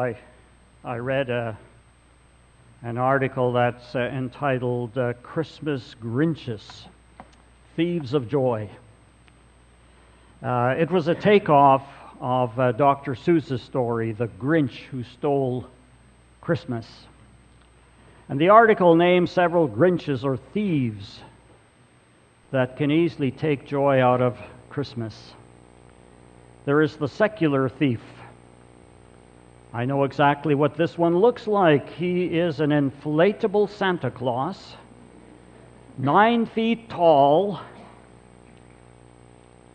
I, I read uh, an article that's uh, entitled uh, Christmas Grinches Thieves of Joy. Uh, it was a takeoff of uh, Dr. Seuss's story, The Grinch Who Stole Christmas. And the article names several Grinches or thieves that can easily take joy out of Christmas. There is the secular thief I know exactly what this one looks like. He is an inflatable Santa Claus, nine feet tall,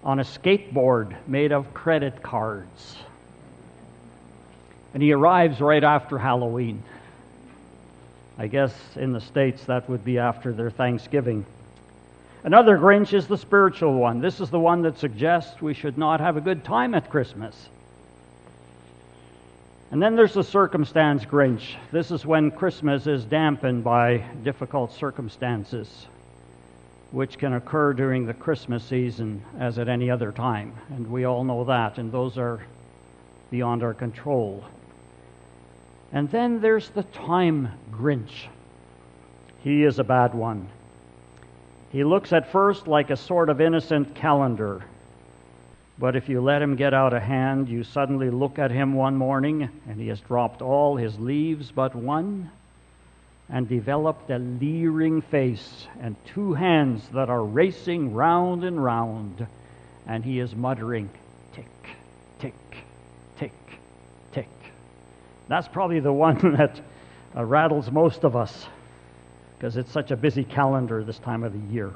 on a skateboard made of credit cards. And he arrives right after Halloween. I guess in the States that would be after their Thanksgiving. Another Grinch is the spiritual one. This is the one that suggests we should not have a good time at Christmas. And then there's the circumstance Grinch. This is when Christmas is dampened by difficult circumstances, which can occur during the Christmas season as at any other time. And we all know that, and those are beyond our control. And then there's the time Grinch. He is a bad one. He looks at first like a sort of innocent calendar but if you let him get out of hand, you suddenly look at him one morning and he has dropped all his leaves but one and developed a leering face and two hands that are racing round and round, and he is muttering, tick, tick, tick, tick. That's probably the one that uh, rattles most of us because it's such a busy calendar this time of the year.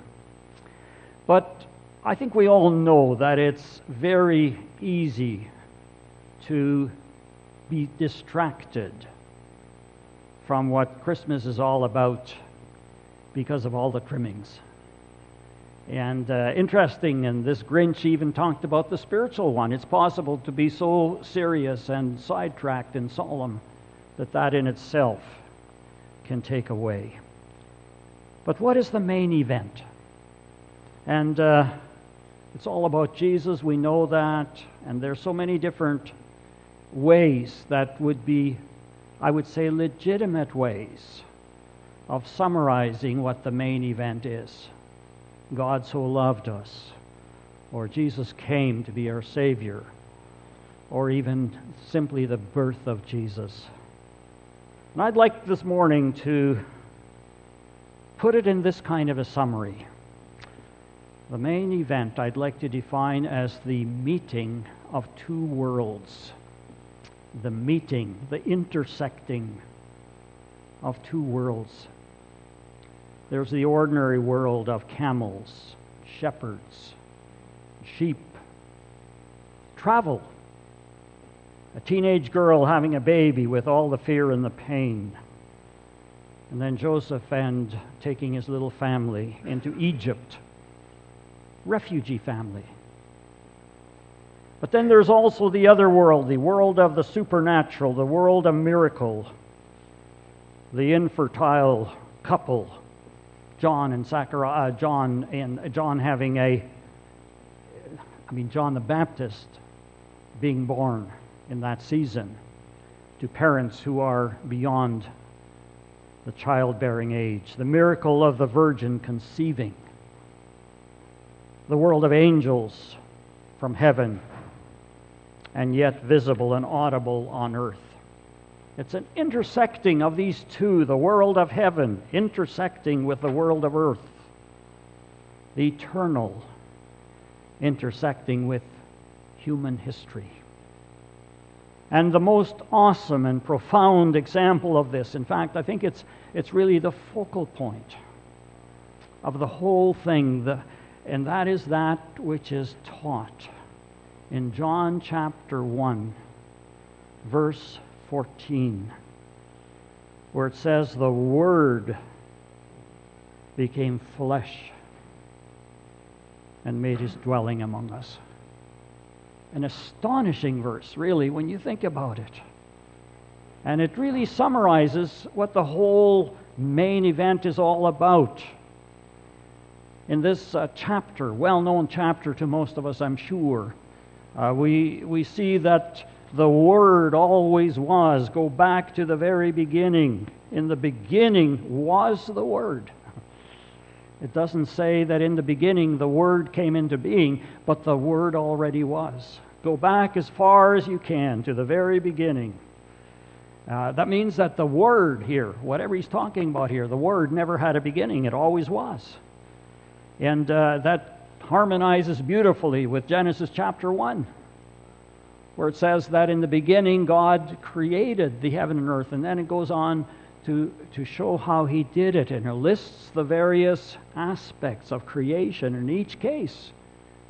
But I think we all know that it's very easy to be distracted from what Christmas is all about because of all the trimmings. And uh, interesting, and this Grinch even talked about the spiritual one. It's possible to be so serious and sidetracked and solemn that that in itself can take away. But what is the main event? And uh, it's all about Jesus. We know that. And there's so many different ways that would be, I would say, legitimate ways of summarizing what the main event is. God so loved us, or Jesus came to be our Savior, or even simply the birth of Jesus. And I'd like this morning to put it in this kind of a summary. The main event I'd like to define as the meeting of two worlds. The meeting, the intersecting of two worlds. There's the ordinary world of camels, shepherds, sheep, travel, a teenage girl having a baby with all the fear and the pain, and then Joseph and taking his little family into Egypt refugee family. But then there's also the other world, the world of the supernatural, the world of miracle, the infertile couple, John and Zachariah, uh, John and John having a, I mean John the Baptist being born in that season to parents who are beyond the childbearing age, the miracle of the virgin conceiving the world of angels from heaven, and yet visible and audible on earth. It's an intersecting of these two the world of heaven intersecting with the world of earth, the eternal intersecting with human history. And the most awesome and profound example of this, in fact, I think it's, it's really the focal point of the whole thing. The, and that is that which is taught in John chapter 1, verse 14, where it says, The Word became flesh and made his dwelling among us. An astonishing verse, really, when you think about it. And it really summarizes what the whole main event is all about in this uh, chapter, well known chapter to most of us, I'm sure, uh, we, we see that The Word always was. Go back to the very beginning. In the beginning was the Word. It doesn't say that in the beginning the Word came into being, but the Word already was. Go back as far as you can to the very beginning. Uh, that means that the Word here, whatever he's talking about here, the Word never had a beginning, it always was. And uh, that harmonizes beautifully with Genesis chapter 1, where it says that in the beginning God created the heaven and earth, and then it goes on to, to show how he did it, and it lists the various aspects of creation. In each case,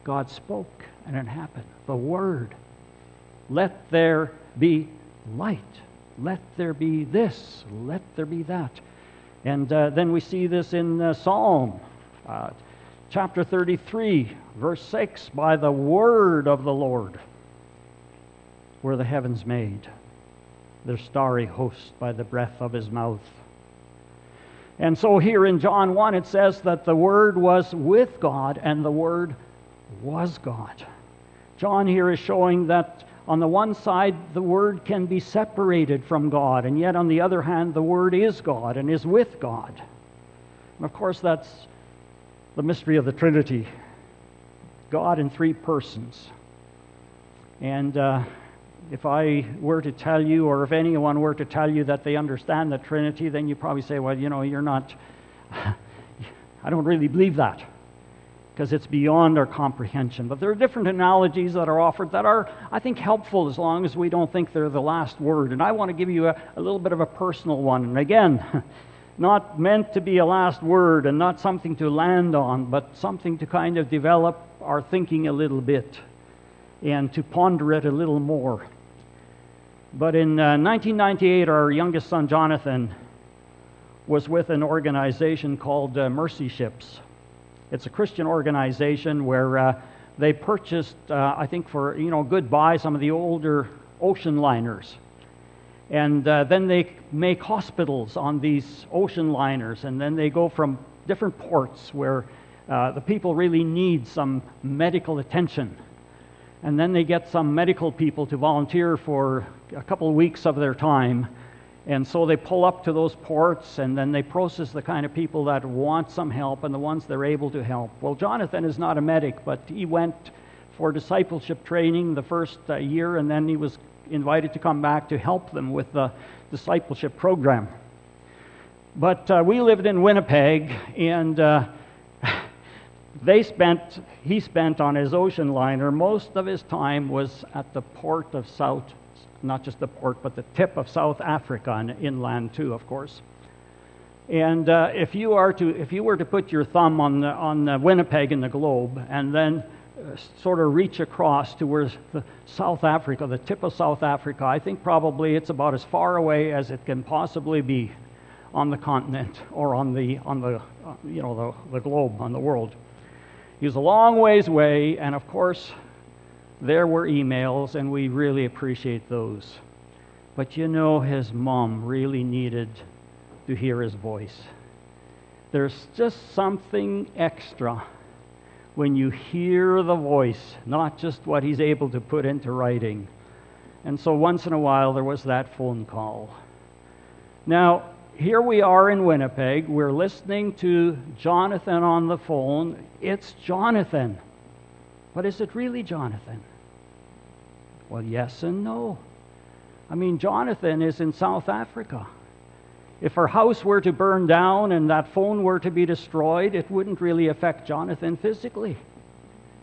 God spoke, and it happened. The Word. Let there be light. Let there be this. Let there be that. And uh, then we see this in uh, Psalm uh, chapter 33, verse 6 By the word of the Lord were the heavens made their starry host by the breath of his mouth. And so here in John 1, it says that the Word was with God and the Word was God. John here is showing that on the one side, the Word can be separated from God, and yet on the other hand, the Word is God and is with God. And of course, that's the mystery of the Trinity God in three persons. And uh, if I were to tell you, or if anyone were to tell you that they understand the Trinity, then you probably say, well, you know, you're not, I don't really believe that because it's beyond our comprehension. But there are different analogies that are offered that are, I think, helpful as long as we don't think they're the last word. And I want to give you a, a little bit of a personal one. And again, not meant to be a last word and not something to land on, but something to kind of develop our thinking a little bit and to ponder it a little more. But in uh, 1998, our youngest son, Jonathan, was with an organization called uh, Mercy Ships. It's a Christian organization where uh, they purchased, uh, I think, for you know, goodbye, some of the older ocean liners. And uh, then they make hospitals on these ocean liners, and then they go from different ports where uh, the people really need some medical attention and then they get some medical people to volunteer for a couple of weeks of their time. And so they pull up to those ports and then they process the kind of people that want some help and the ones they're able to help. Well, Jonathan is not a medic, but he went for discipleship training the first uh, year and then he was invited to come back to help them with the discipleship program. But uh, we lived in Winnipeg and uh, they spent, he spent on his ocean liner, most of his time was at the port of South, not just the port, but the tip of South Africa and inland too, of course. And uh, if you are to, if you were to put your thumb on the, on the Winnipeg in the globe and then sort of reach across to where South Africa, the tip of South Africa, I think probably it's about as far away as it can possibly be on the continent or on the, on the, uh, you know, the, the globe, on the world. He was a long ways away, and of course, there were emails, and we really appreciate those. But you know, his mom really needed to hear his voice. There's just something extra when you hear the voice, not just what he's able to put into writing. And so once in a while, there was that phone call. Now, here we are in Winnipeg. We're listening to Jonathan on the phone. It's Jonathan. But is it really Jonathan? Well, yes and no. I mean, Jonathan is in South Africa. If her house were to burn down and that phone were to be destroyed, it wouldn't really affect Jonathan physically.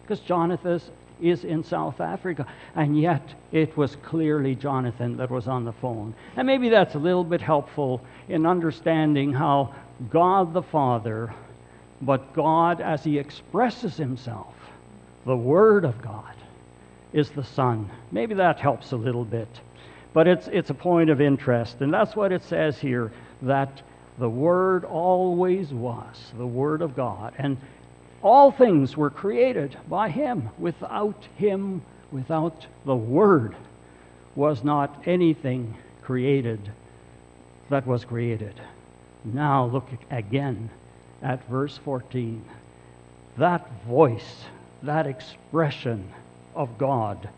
Because Jonathan is in South Africa. And yet, it was clearly Jonathan that was on the phone. And maybe that's a little bit helpful in understanding how God the Father, but God as He expresses Himself, the Word of God, is the Son. Maybe that helps a little bit. But it's, it's a point of interest. And that's what it says here that the Word always was, the Word of God. And all things were created by him. Without him, without the Word, was not anything created that was created. Now look again at verse 14. That voice, that expression of God,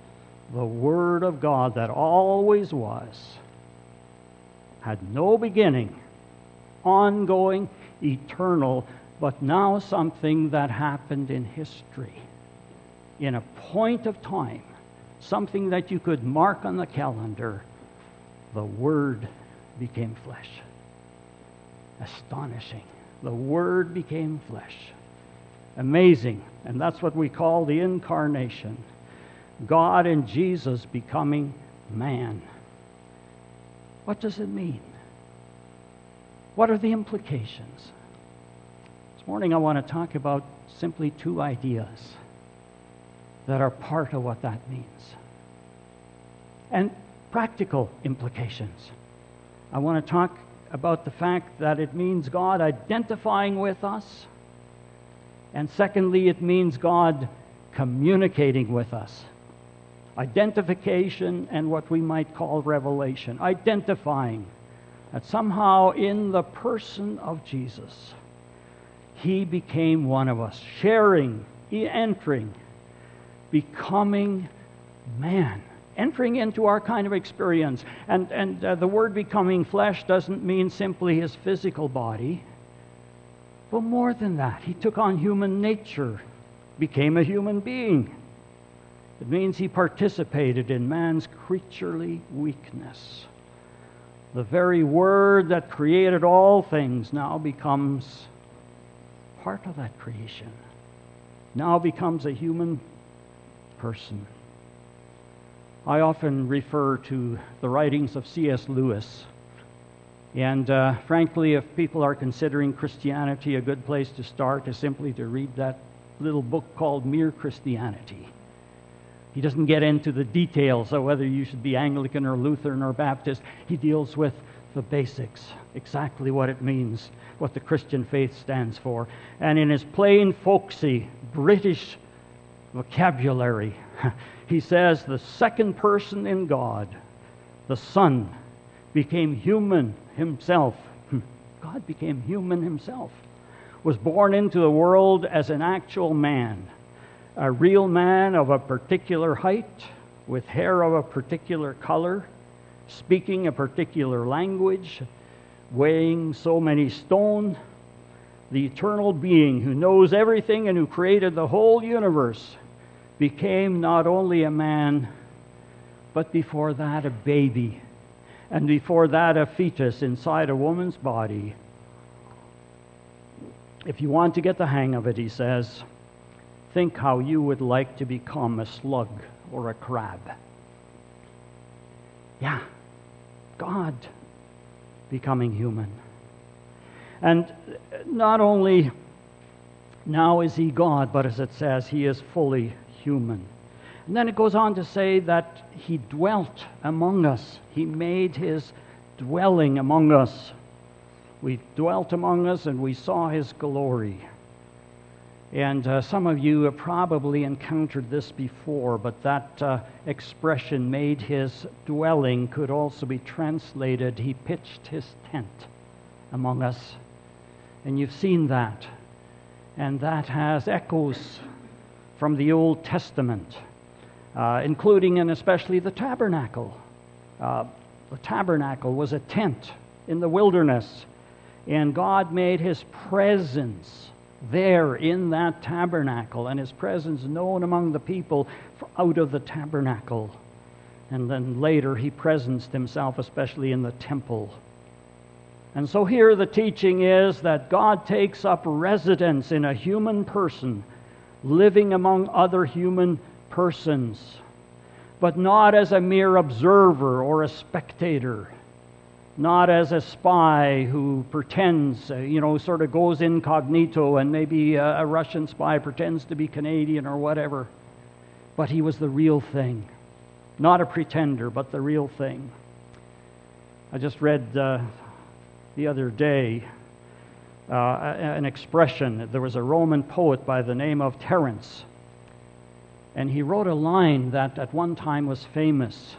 the Word of God that always was, had no beginning, ongoing, eternal, but now something that happened in history, in a point of time, something that you could mark on the calendar. The Word became flesh. Astonishing. The Word became flesh. Amazing. And that's what we call the incarnation. God and Jesus becoming man. What does it mean? What are the implications? This morning I want to talk about simply two ideas that are part of what that means. And practical implications. I want to talk about the fact that it means God identifying with us. And secondly, it means God communicating with us identification and what we might call revelation. Identifying that somehow in the person of Jesus, he became one of us, sharing, entering, becoming man, entering into our kind of experience. And, and uh, the word becoming flesh doesn't mean simply his physical body, but more than that. He took on human nature, became a human being. It means he participated in man's creaturely weakness. The very word that created all things now becomes part of that creation, now becomes a human person. I often refer to the writings of C.S. Lewis. And uh, frankly, if people are considering Christianity, a good place to start is simply to read that little book called Mere Christianity. He doesn't get into the details of whether you should be Anglican or Lutheran or Baptist. He deals with the basics, exactly what it means, what the Christian faith stands for. And in his plain, folksy, British vocabulary, he says the second person in God, the Son, became human himself. Hmm. God became human himself, was born into the world as an actual man a real man of a particular height, with hair of a particular color, speaking a particular language, weighing so many stone, the eternal being who knows everything and who created the whole universe, became not only a man, but before that a baby, and before that a fetus inside a woman's body. If you want to get the hang of it, he says, think how you would like to become a slug or a crab. Yeah, God becoming human. And not only now is he God, but as it says, he is fully human. And then it goes on to say that he dwelt among us, he made his dwelling among us. We dwelt among us and we saw his glory. And uh, some of you have probably encountered this before, but that uh, expression, made his dwelling, could also be translated, he pitched his tent among us. And you've seen that. And that has echoes from the Old Testament, uh, including and especially the tabernacle. Uh, the tabernacle was a tent in the wilderness, and God made his presence there in that tabernacle and his presence known among the people out of the tabernacle. And then later he presenced himself, especially in the temple. And so here the teaching is that God takes up residence in a human person, living among other human persons, but not as a mere observer or a spectator not as a spy who pretends, uh, you know, sort of goes incognito, and maybe a, a Russian spy pretends to be Canadian or whatever. But he was the real thing. Not a pretender, but the real thing. I just read uh, the other day uh, an expression. There was a Roman poet by the name of Terence, and he wrote a line that at one time was famous.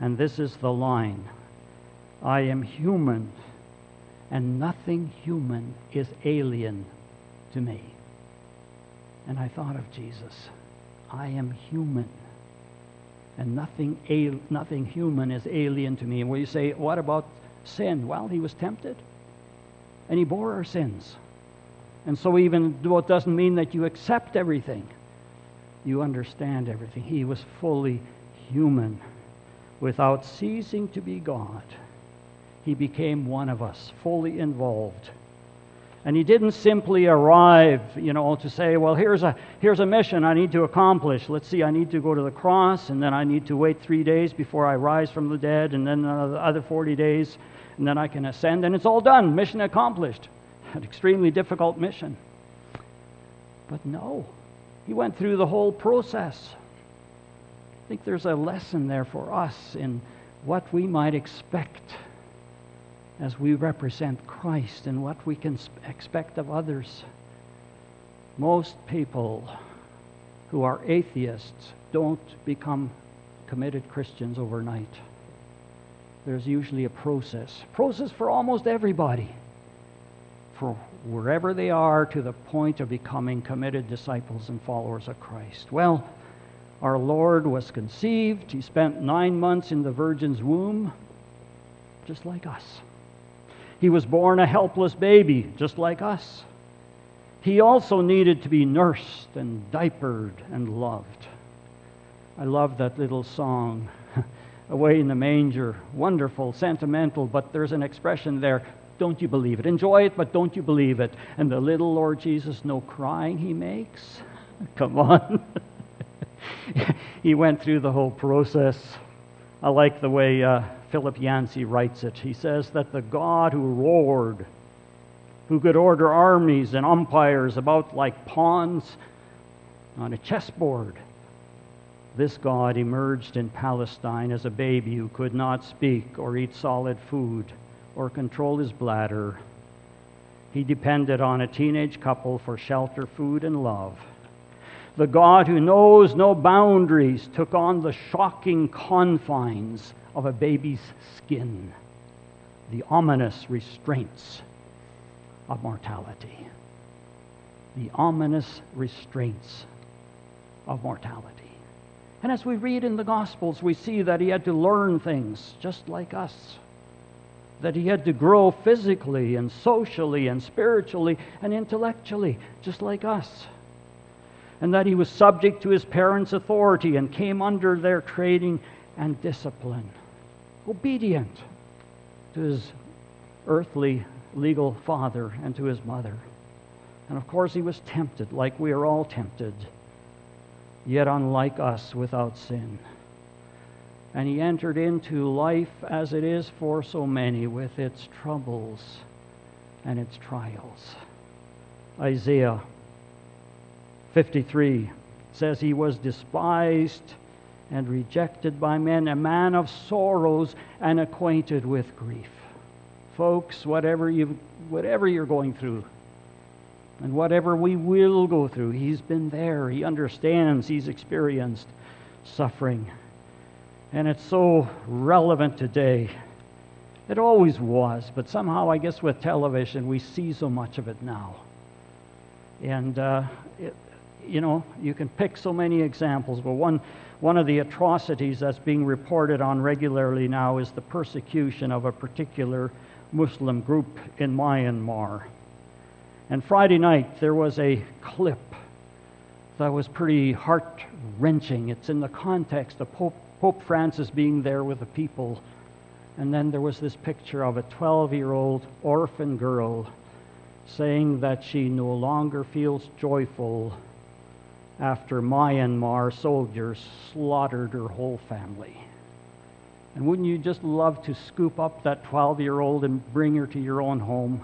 And this is the line I am human, and nothing human is alien to me. And I thought of Jesus. I am human, and nothing, nothing human is alien to me. And when you say, what about sin? Well, he was tempted, and he bore our sins. And so, even though it doesn't mean that you accept everything, you understand everything. He was fully human without ceasing to be God. He became one of us, fully involved. And he didn't simply arrive, you know, to say, well, here's a, here's a mission I need to accomplish. Let's see, I need to go to the cross, and then I need to wait three days before I rise from the dead, and then the other 40 days, and then I can ascend, and it's all done. Mission accomplished. An extremely difficult mission. But no, he went through the whole process. I think there's a lesson there for us in what we might expect as we represent Christ and what we can expect of others. Most people who are atheists don't become committed Christians overnight. There's usually a process. Process for almost everybody. For wherever they are to the point of becoming committed disciples and followers of Christ. Well, our Lord was conceived. He spent nine months in the Virgin's womb, just like us. He was born a helpless baby, just like us. He also needed to be nursed and diapered and loved. I love that little song, Away in the Manger. Wonderful, sentimental, but there's an expression there. Don't you believe it? Enjoy it, but don't you believe it? And the little Lord Jesus, no crying he makes? Come on. he went through the whole process. I like the way uh, Philip Yancey writes it. He says that the God who roared, who could order armies and umpires about like pawns on a chessboard, this God emerged in Palestine as a baby who could not speak or eat solid food or control his bladder. He depended on a teenage couple for shelter, food, and love. The God who knows no boundaries took on the shocking confines of a baby's skin, the ominous restraints of mortality. The ominous restraints of mortality. And as we read in the Gospels, we see that he had to learn things just like us. That he had to grow physically and socially and spiritually and intellectually, just like us. And that he was subject to his parents' authority and came under their training and discipline obedient to his earthly legal father and to his mother. And of course, he was tempted, like we are all tempted, yet unlike us without sin. And he entered into life as it is for so many, with its troubles and its trials. Isaiah 53 says he was despised and rejected by men, a man of sorrows and acquainted with grief. Folks, whatever, you whatever you're going through, and whatever we will go through, He's been there. He understands, He's experienced suffering. And it's so relevant today. It always was, but somehow, I guess, with television, we see so much of it now. And, uh, it, you know, you can pick so many examples, but one one of the atrocities that's being reported on regularly now is the persecution of a particular Muslim group in Myanmar. And Friday night, there was a clip that was pretty heart wrenching. It's in the context of Pope, Pope Francis being there with the people. And then there was this picture of a 12 year old orphan girl saying that she no longer feels joyful after Myanmar soldiers slaughtered her whole family. And wouldn't you just love to scoop up that 12 year old and bring her to your own home?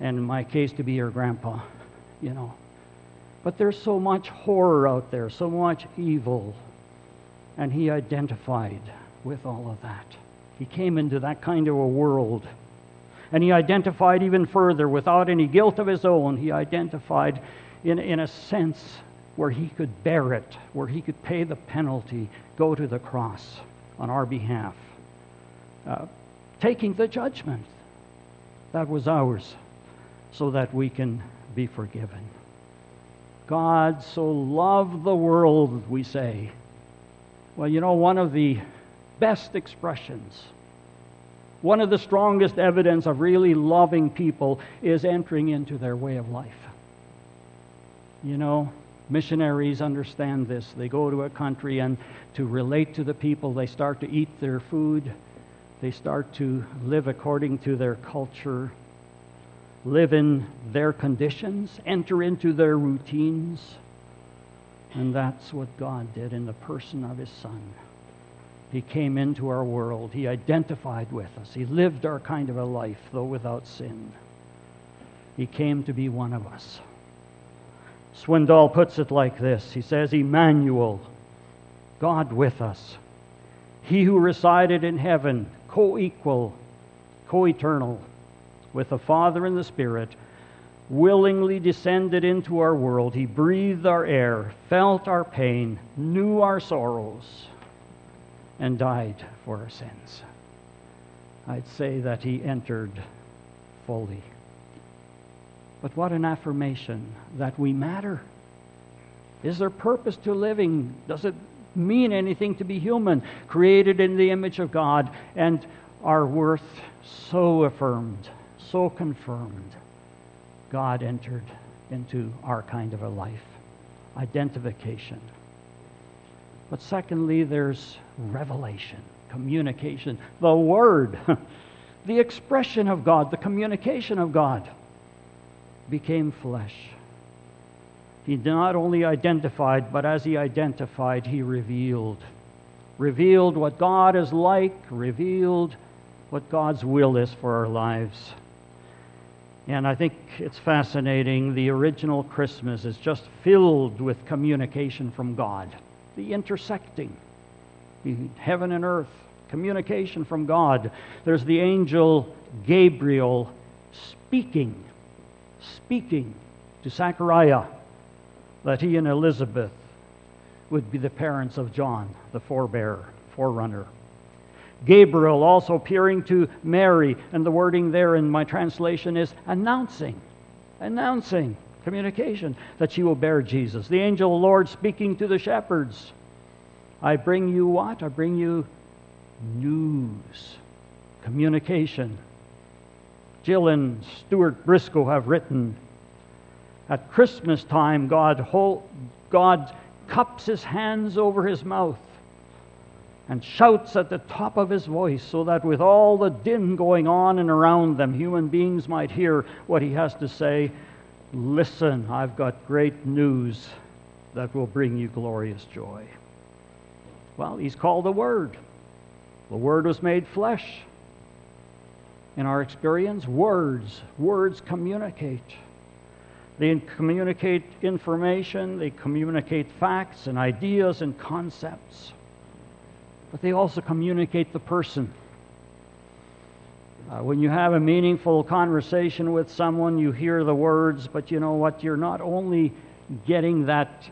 And in my case, to be your grandpa, you know. But there's so much horror out there, so much evil. And he identified with all of that. He came into that kind of a world. And he identified even further, without any guilt of his own, he identified in, in a sense where he could bear it, where he could pay the penalty, go to the cross on our behalf, uh, taking the judgment that was ours so that we can be forgiven. God so loved the world, we say, Well, you know, one of the best expressions, one of the strongest evidence of really loving people is entering into their way of life. You know, missionaries understand this. They go to a country and to relate to the people, they start to eat their food, they start to live according to their culture, live in their conditions, enter into their routines. And that's what God did in the person of His Son. He came into our world. He identified with us. He lived our kind of a life, though without sin. He came to be one of us. Swindoll puts it like this He says, Emmanuel, God with us. He who resided in heaven, co equal, co eternal with the Father and the Spirit, willingly descended into our world. He breathed our air, felt our pain, knew our sorrows and died for our sins. I'd say that he entered fully. But what an affirmation that we matter. Is there purpose to living? Does it mean anything to be human, created in the image of God, and our worth so affirmed, so confirmed? God entered into our kind of a life. Identification. But secondly, there's revelation, communication, the Word, the expression of God, the communication of God became flesh. He not only identified, but as he identified, he revealed. Revealed what God is like, revealed what God's will is for our lives. And I think it's fascinating. The original Christmas is just filled with communication from God, the intersecting heaven and earth, communication from God. There's the angel Gabriel speaking, speaking to Zechariah that he and Elizabeth would be the parents of John, the forebearer, forerunner. Gabriel also appearing to Mary, and the wording there in my translation is announcing, announcing, communication, that she will bear Jesus. The angel of the Lord speaking to the shepherds I bring you what? I bring you news, communication. Jill and Stuart Briscoe have written at Christmas time, God, hold, God cups his hands over his mouth and shouts at the top of his voice so that with all the din going on and around them, human beings might hear what he has to say. Listen, I've got great news that will bring you glorious joy. Well, he's called the Word. The Word was made flesh. In our experience, words, words communicate. They communicate information, they communicate facts and ideas and concepts, but they also communicate the person. Uh, when you have a meaningful conversation with someone, you hear the words, but you know what? You're not only getting that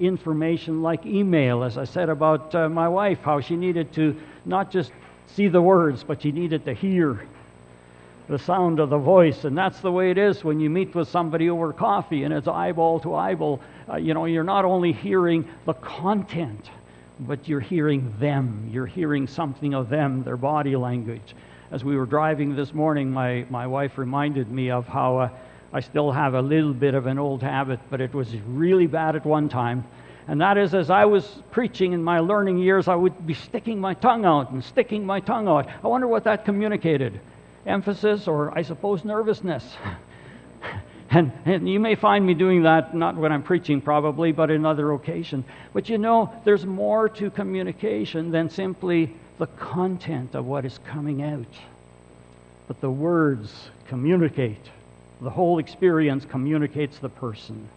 information like email, as I said about uh, my wife, how she needed to not just see the words, but she needed to hear the sound of the voice. And that's the way it is when you meet with somebody over coffee and it's eyeball to eyeball. Uh, you know, you're not only hearing the content, but you're hearing them. You're hearing something of them, their body language. As we were driving this morning, my, my wife reminded me of how. Uh, I still have a little bit of an old habit, but it was really bad at one time. And that is, as I was preaching in my learning years, I would be sticking my tongue out and sticking my tongue out. I wonder what that communicated emphasis or, I suppose, nervousness. and, and you may find me doing that not when I'm preaching, probably, but in other occasions. But you know, there's more to communication than simply the content of what is coming out. But the words communicate. The whole experience communicates the person.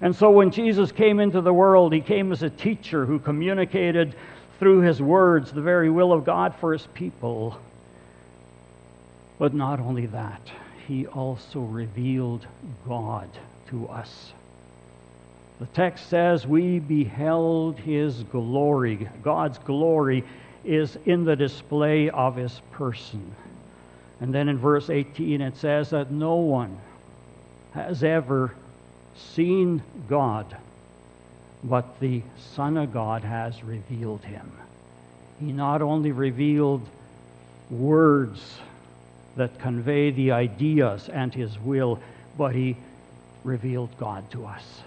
And so when Jesus came into the world, he came as a teacher who communicated through his words the very will of God for his people. But not only that, he also revealed God to us. The text says, We beheld his glory. God's glory is in the display of his person. And then in verse 18 it says that no one has ever seen God, but the Son of God has revealed him. He not only revealed words that convey the ideas and his will, but he revealed God to us,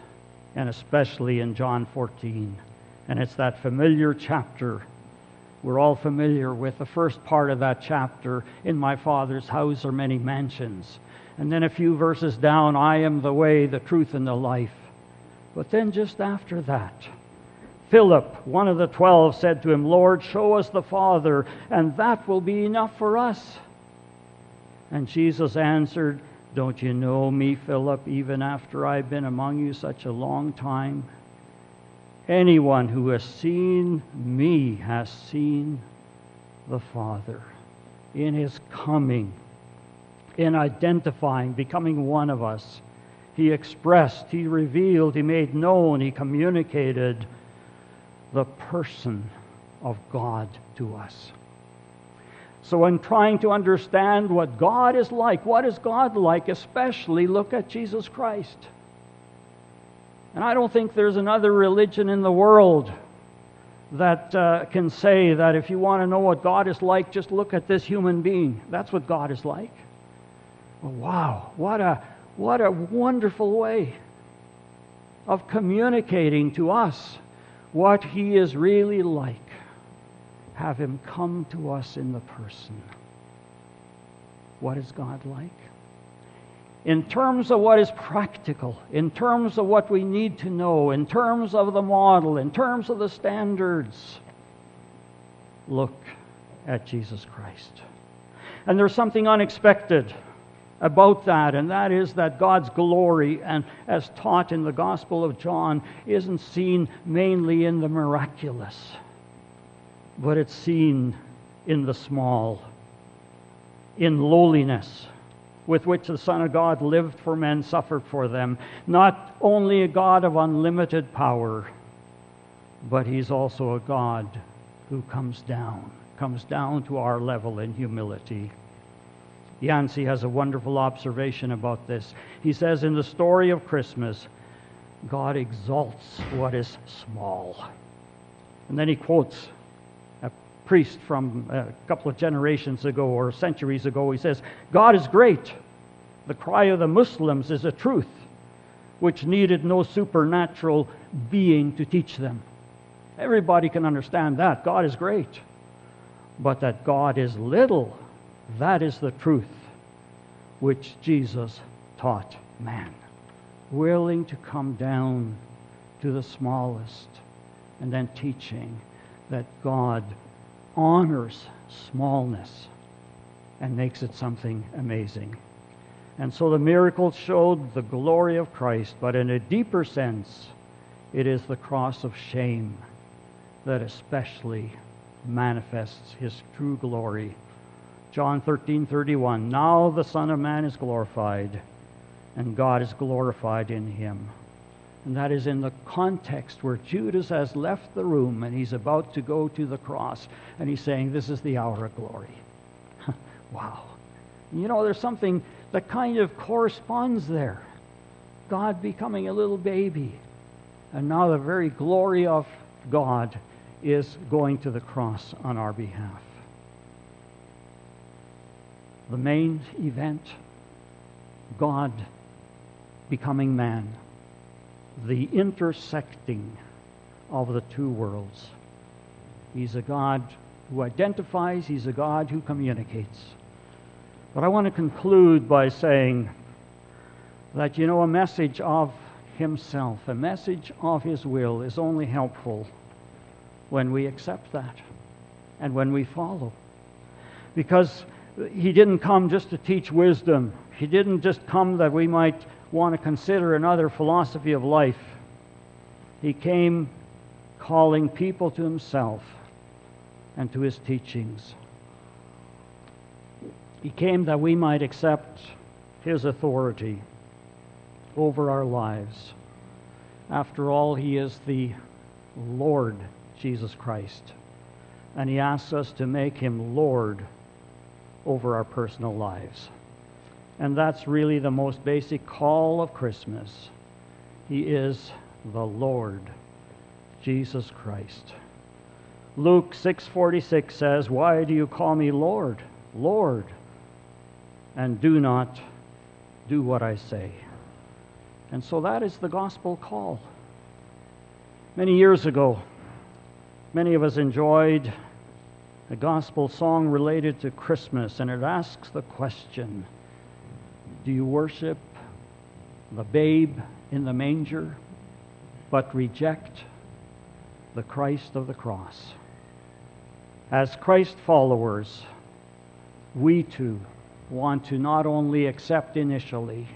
and especially in John 14. And it's that familiar chapter. We're all familiar with the first part of that chapter. In my Father's house are many mansions. And then a few verses down, I am the way, the truth, and the life. But then just after that, Philip, one of the twelve, said to him, Lord, show us the Father, and that will be enough for us. And Jesus answered, Don't you know me, Philip, even after I've been among you such a long time? Anyone who has seen me has seen the Father. In his coming, in identifying, becoming one of us, he expressed, he revealed, he made known, he communicated the person of God to us. So, when trying to understand what God is like, what is God like, especially look at Jesus Christ. And I don't think there's another religion in the world that uh, can say that if you want to know what God is like, just look at this human being. That's what God is like. Well, wow, what a, what a wonderful way of communicating to us what He is really like. Have Him come to us in the person. What is God like? In terms of what is practical, in terms of what we need to know, in terms of the model, in terms of the standards, look at Jesus Christ. And there's something unexpected about that, and that is that God's glory, and as taught in the Gospel of John, isn't seen mainly in the miraculous, but it's seen in the small, in lowliness with which the Son of God lived for men, suffered for them. Not only a God of unlimited power, but He's also a God who comes down, comes down to our level in humility. Yancey has a wonderful observation about this. He says in the story of Christmas, God exalts what is small. And then he quotes priest from a couple of generations ago or centuries ago. He says, God is great. The cry of the Muslims is a truth which needed no supernatural being to teach them. Everybody can understand that. God is great. But that God is little that is the truth which Jesus taught man. Willing to come down to the smallest and then teaching that God honors smallness and makes it something amazing. And so the miracle showed the glory of Christ, but in a deeper sense, it is the cross of shame that especially manifests his true glory John 13, 31. Now the Son of Man is glorified, and God is glorified in him. And that is in the context where Judas has left the room and he's about to go to the cross. And he's saying, This is the hour of glory. wow. You know, there's something that kind of corresponds there. God becoming a little baby. And now the very glory of God is going to the cross on our behalf the main event God becoming man, the intersecting of the two worlds. He's a God who identifies, He's a God who communicates. But I want to conclude by saying that, you know, a message of Himself, a message of His will, is only helpful when we accept that and when we follow. Because he didn't come just to teach wisdom. He didn't just come that we might want to consider another philosophy of life. He came calling people to himself and to his teachings. He came that we might accept his authority over our lives. After all, he is the Lord Jesus Christ. And he asks us to make him Lord over our personal lives. And that's really the most basic call of Christmas. He is the Lord. Jesus Christ. Luke 6:46 says, "Why do you call me Lord, Lord, and do not do what I say?" And so that is the gospel call. Many years ago, many of us enjoyed a gospel song related to Christmas, and it asks the question Do you worship the babe in the manger, but reject the Christ of the cross? As Christ followers, we too want to not only accept initially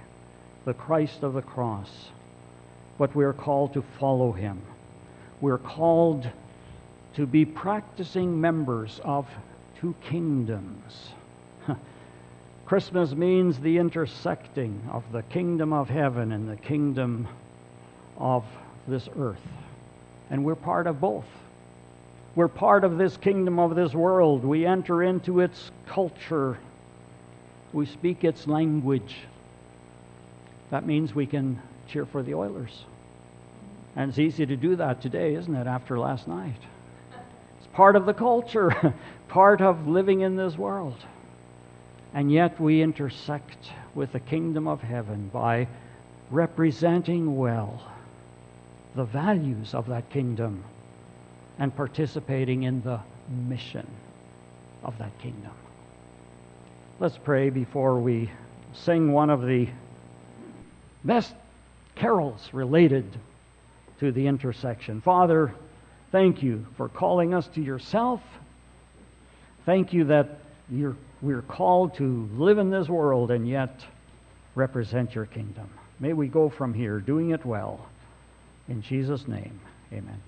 the Christ of the cross, but we are called to follow him. We're called to be practicing members of two kingdoms. Christmas means the intersecting of the kingdom of heaven and the kingdom of this earth. And we're part of both. We're part of this kingdom of this world. We enter into its culture. We speak its language. That means we can cheer for the Oilers. And it's easy to do that today, isn't it, after last night? It's part of the culture, part of living in this world. And yet we intersect with the kingdom of heaven by representing well the values of that kingdom and participating in the mission of that kingdom. Let's pray before we sing one of the best carols related to the intersection. Father, thank you for calling us to yourself. Thank you that we're called to live in this world and yet represent your kingdom. May we go from here doing it well. In Jesus' name, amen.